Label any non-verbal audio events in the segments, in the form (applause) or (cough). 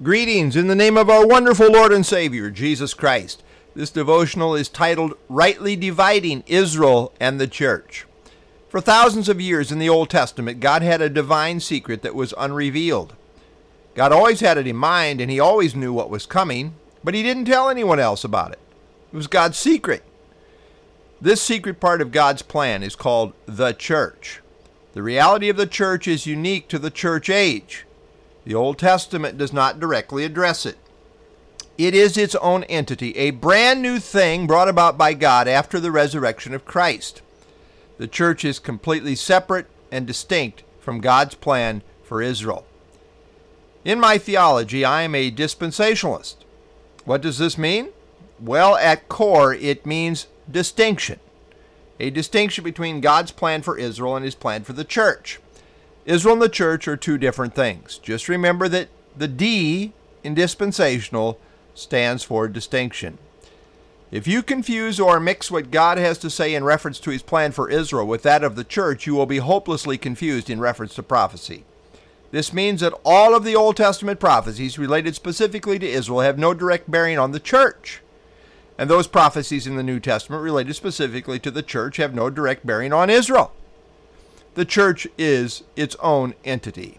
Greetings in the name of our wonderful Lord and Savior, Jesus Christ. This devotional is titled Rightly Dividing Israel and the Church. For thousands of years in the Old Testament, God had a divine secret that was unrevealed. God always had it in mind and he always knew what was coming, but he didn't tell anyone else about it. It was God's secret. This secret part of God's plan is called the church. The reality of the church is unique to the church age. The Old Testament does not directly address it. It is its own entity, a brand new thing brought about by God after the resurrection of Christ. The church is completely separate and distinct from God's plan for Israel. In my theology, I am a dispensationalist. What does this mean? Well, at core, it means distinction. A distinction between God's plan for Israel and his plan for the church. Israel and the church are two different things. Just remember that the D in dispensational stands for distinction. If you confuse or mix what God has to say in reference to his plan for Israel with that of the church, you will be hopelessly confused in reference to prophecy. This means that all of the Old Testament prophecies related specifically to Israel have no direct bearing on the church. And those prophecies in the New Testament related specifically to the church have no direct bearing on Israel the church is its own entity.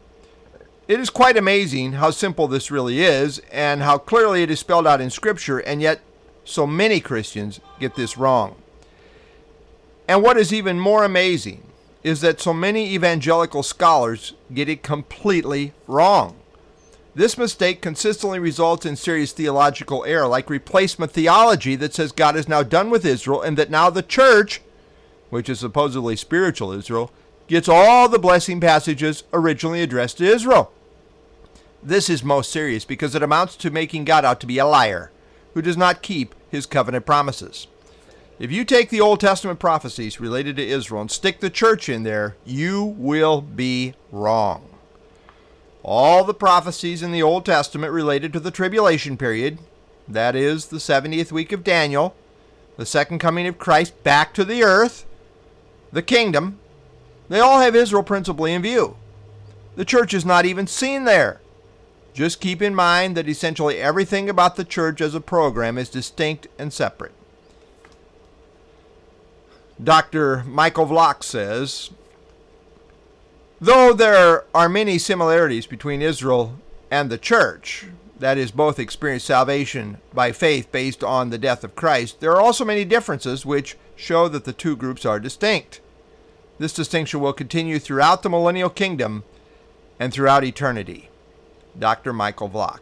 It is quite amazing how simple this really is and how clearly it is spelled out in Scripture, and yet so many Christians get this wrong. And what is even more amazing is that so many evangelical scholars get it completely wrong. This mistake consistently results in serious theological error, like replacement theology that says God is now done with Israel and that now the church, which is supposedly spiritual Israel, gets all the blessing passages originally addressed to Israel. This is most serious because it amounts to making God out to be a liar who does not keep his covenant promises. If you take the Old Testament prophecies related to Israel and stick the church in there, you will be wrong. All the prophecies in the Old Testament related to the tribulation period, that is, the 70th week of Daniel, the second coming of Christ back to the earth, the kingdom, they all have Israel principally in view. The church is not even seen there. Just keep in mind that essentially everything about the church as a program is distinct and separate. Dr. Michael Vlach says Though there are many similarities between Israel and the church, that is, both experience salvation by faith based on the death of Christ, there are also many differences which show that the two groups are distinct. This distinction will continue throughout the millennial kingdom and throughout eternity. Dr. Michael Vlach.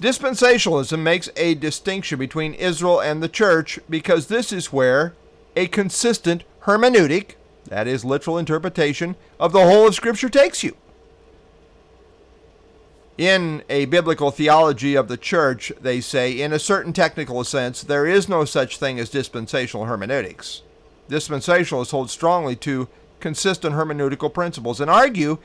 Dispensationalism makes a distinction between Israel and the church because this is where a consistent hermeneutic, that is, literal interpretation, of the whole of Scripture takes you. In a biblical theology of the church, they say, in a certain technical sense, there is no such thing as dispensational hermeneutics dispensationalists hold strongly to consistent hermeneutical principles and argue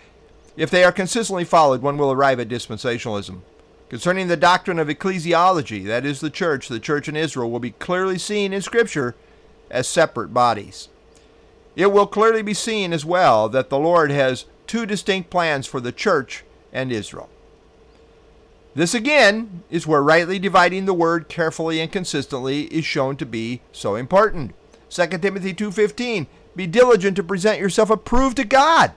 if they are consistently followed, one will arrive at dispensationalism. Concerning the doctrine of ecclesiology, that is, the church, the church in Israel will be clearly seen in Scripture as separate bodies. It will clearly be seen as well that the Lord has two distinct plans for the church and Israel. This again is where rightly dividing the word carefully and consistently is shown to be so important. 2 Timothy 2:15 Be diligent to present yourself approved to God,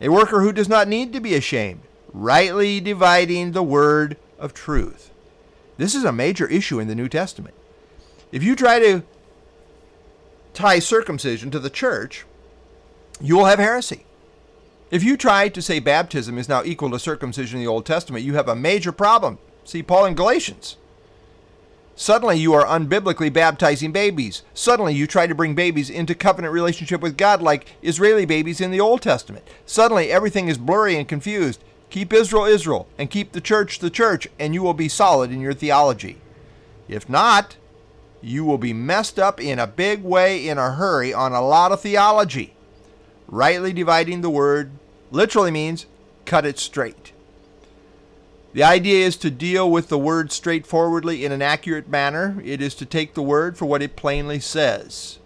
a worker who does not need to be ashamed, rightly dividing the word of truth. This is a major issue in the New Testament. If you try to tie circumcision to the church, you will have heresy. If you try to say baptism is now equal to circumcision in the Old Testament, you have a major problem. See Paul in Galatians. Suddenly you are unbiblically baptizing babies. Suddenly you try to bring babies into covenant relationship with God like Israeli babies in the Old Testament. Suddenly everything is blurry and confused. Keep Israel Israel and keep the church the church, and you will be solid in your theology. If not, you will be messed up in a big way in a hurry on a lot of theology. Rightly dividing the word literally means cut it straight. The idea is to deal with the word straightforwardly in an accurate manner. It is to take the word for what it plainly says.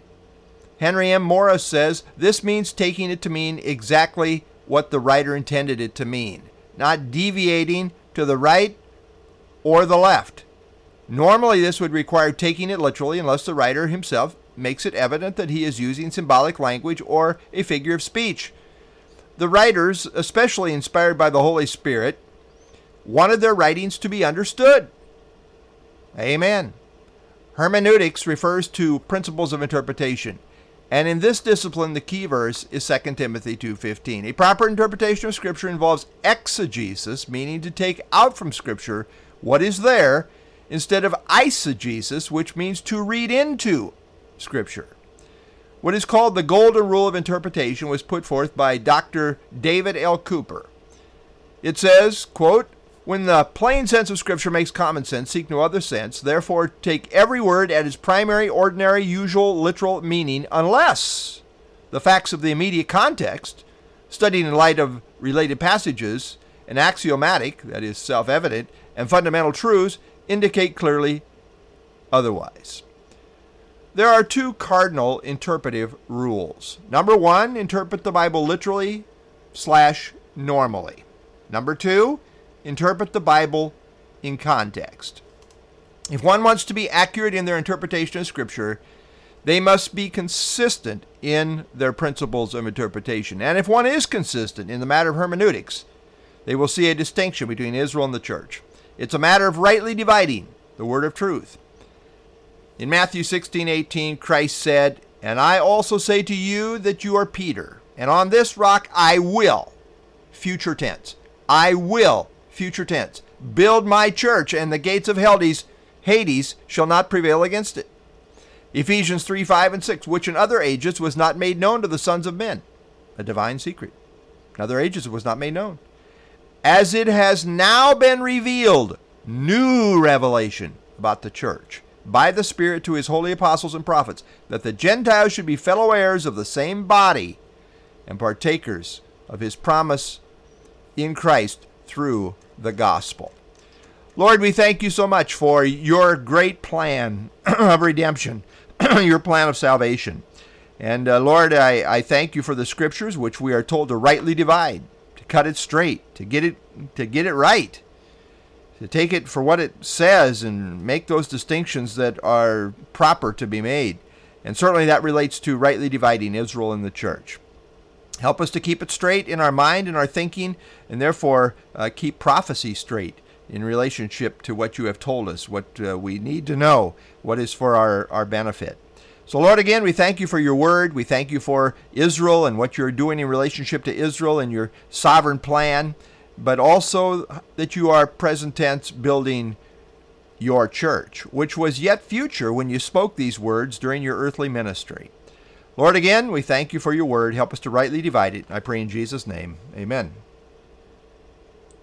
Henry M. Morris says this means taking it to mean exactly what the writer intended it to mean, not deviating to the right or the left. Normally, this would require taking it literally unless the writer himself makes it evident that he is using symbolic language or a figure of speech. The writers, especially inspired by the Holy Spirit, wanted their writings to be understood. Amen. Hermeneutics refers to principles of interpretation. And in this discipline, the key verse is 2 Timothy 2.15. A proper interpretation of Scripture involves exegesis, meaning to take out from Scripture what is there, instead of eisegesis, which means to read into Scripture. What is called the Golden Rule of Interpretation was put forth by Dr. David L. Cooper. It says, quote, when the plain sense of Scripture makes common sense, seek no other sense. Therefore, take every word at its primary, ordinary, usual, literal meaning, unless the facts of the immediate context, studied in light of related passages, and axiomatic, that is, self evident, and fundamental truths, indicate clearly otherwise. There are two cardinal interpretive rules. Number one, interpret the Bible literally slash normally. Number two, interpret the Bible in context. If one wants to be accurate in their interpretation of Scripture, they must be consistent in their principles of interpretation. And if one is consistent in the matter of hermeneutics, they will see a distinction between Israel and the church. It's a matter of rightly dividing the word of truth. In Matthew 16:18, Christ said, "And I also say to you that you are Peter, and on this rock I will, future tense, I will future tense. Build my church, and the gates of Hades, Hades shall not prevail against it. Ephesians 3 5 and 6, which in other ages was not made known to the sons of men, a divine secret. In other ages it was not made known. As it has now been revealed, new revelation about the church by the Spirit to his holy apostles and prophets, that the Gentiles should be fellow heirs of the same body and partakers of his promise in Christ through the gospel. Lord, we thank you so much for your great plan (clears throat) of redemption, (clears throat) your plan of salvation. And uh, Lord, I, I thank you for the scriptures which we are told to rightly divide, to cut it straight, to get it to get it right, to take it for what it says and make those distinctions that are proper to be made. And certainly that relates to rightly dividing Israel and the church. Help us to keep it straight in our mind and our thinking, and therefore uh, keep prophecy straight in relationship to what you have told us, what uh, we need to know, what is for our, our benefit. So, Lord, again, we thank you for your word. We thank you for Israel and what you're doing in relationship to Israel and your sovereign plan, but also that you are present tense building your church, which was yet future when you spoke these words during your earthly ministry. Lord, again, we thank you for your word. Help us to rightly divide it. I pray in Jesus' name. Amen.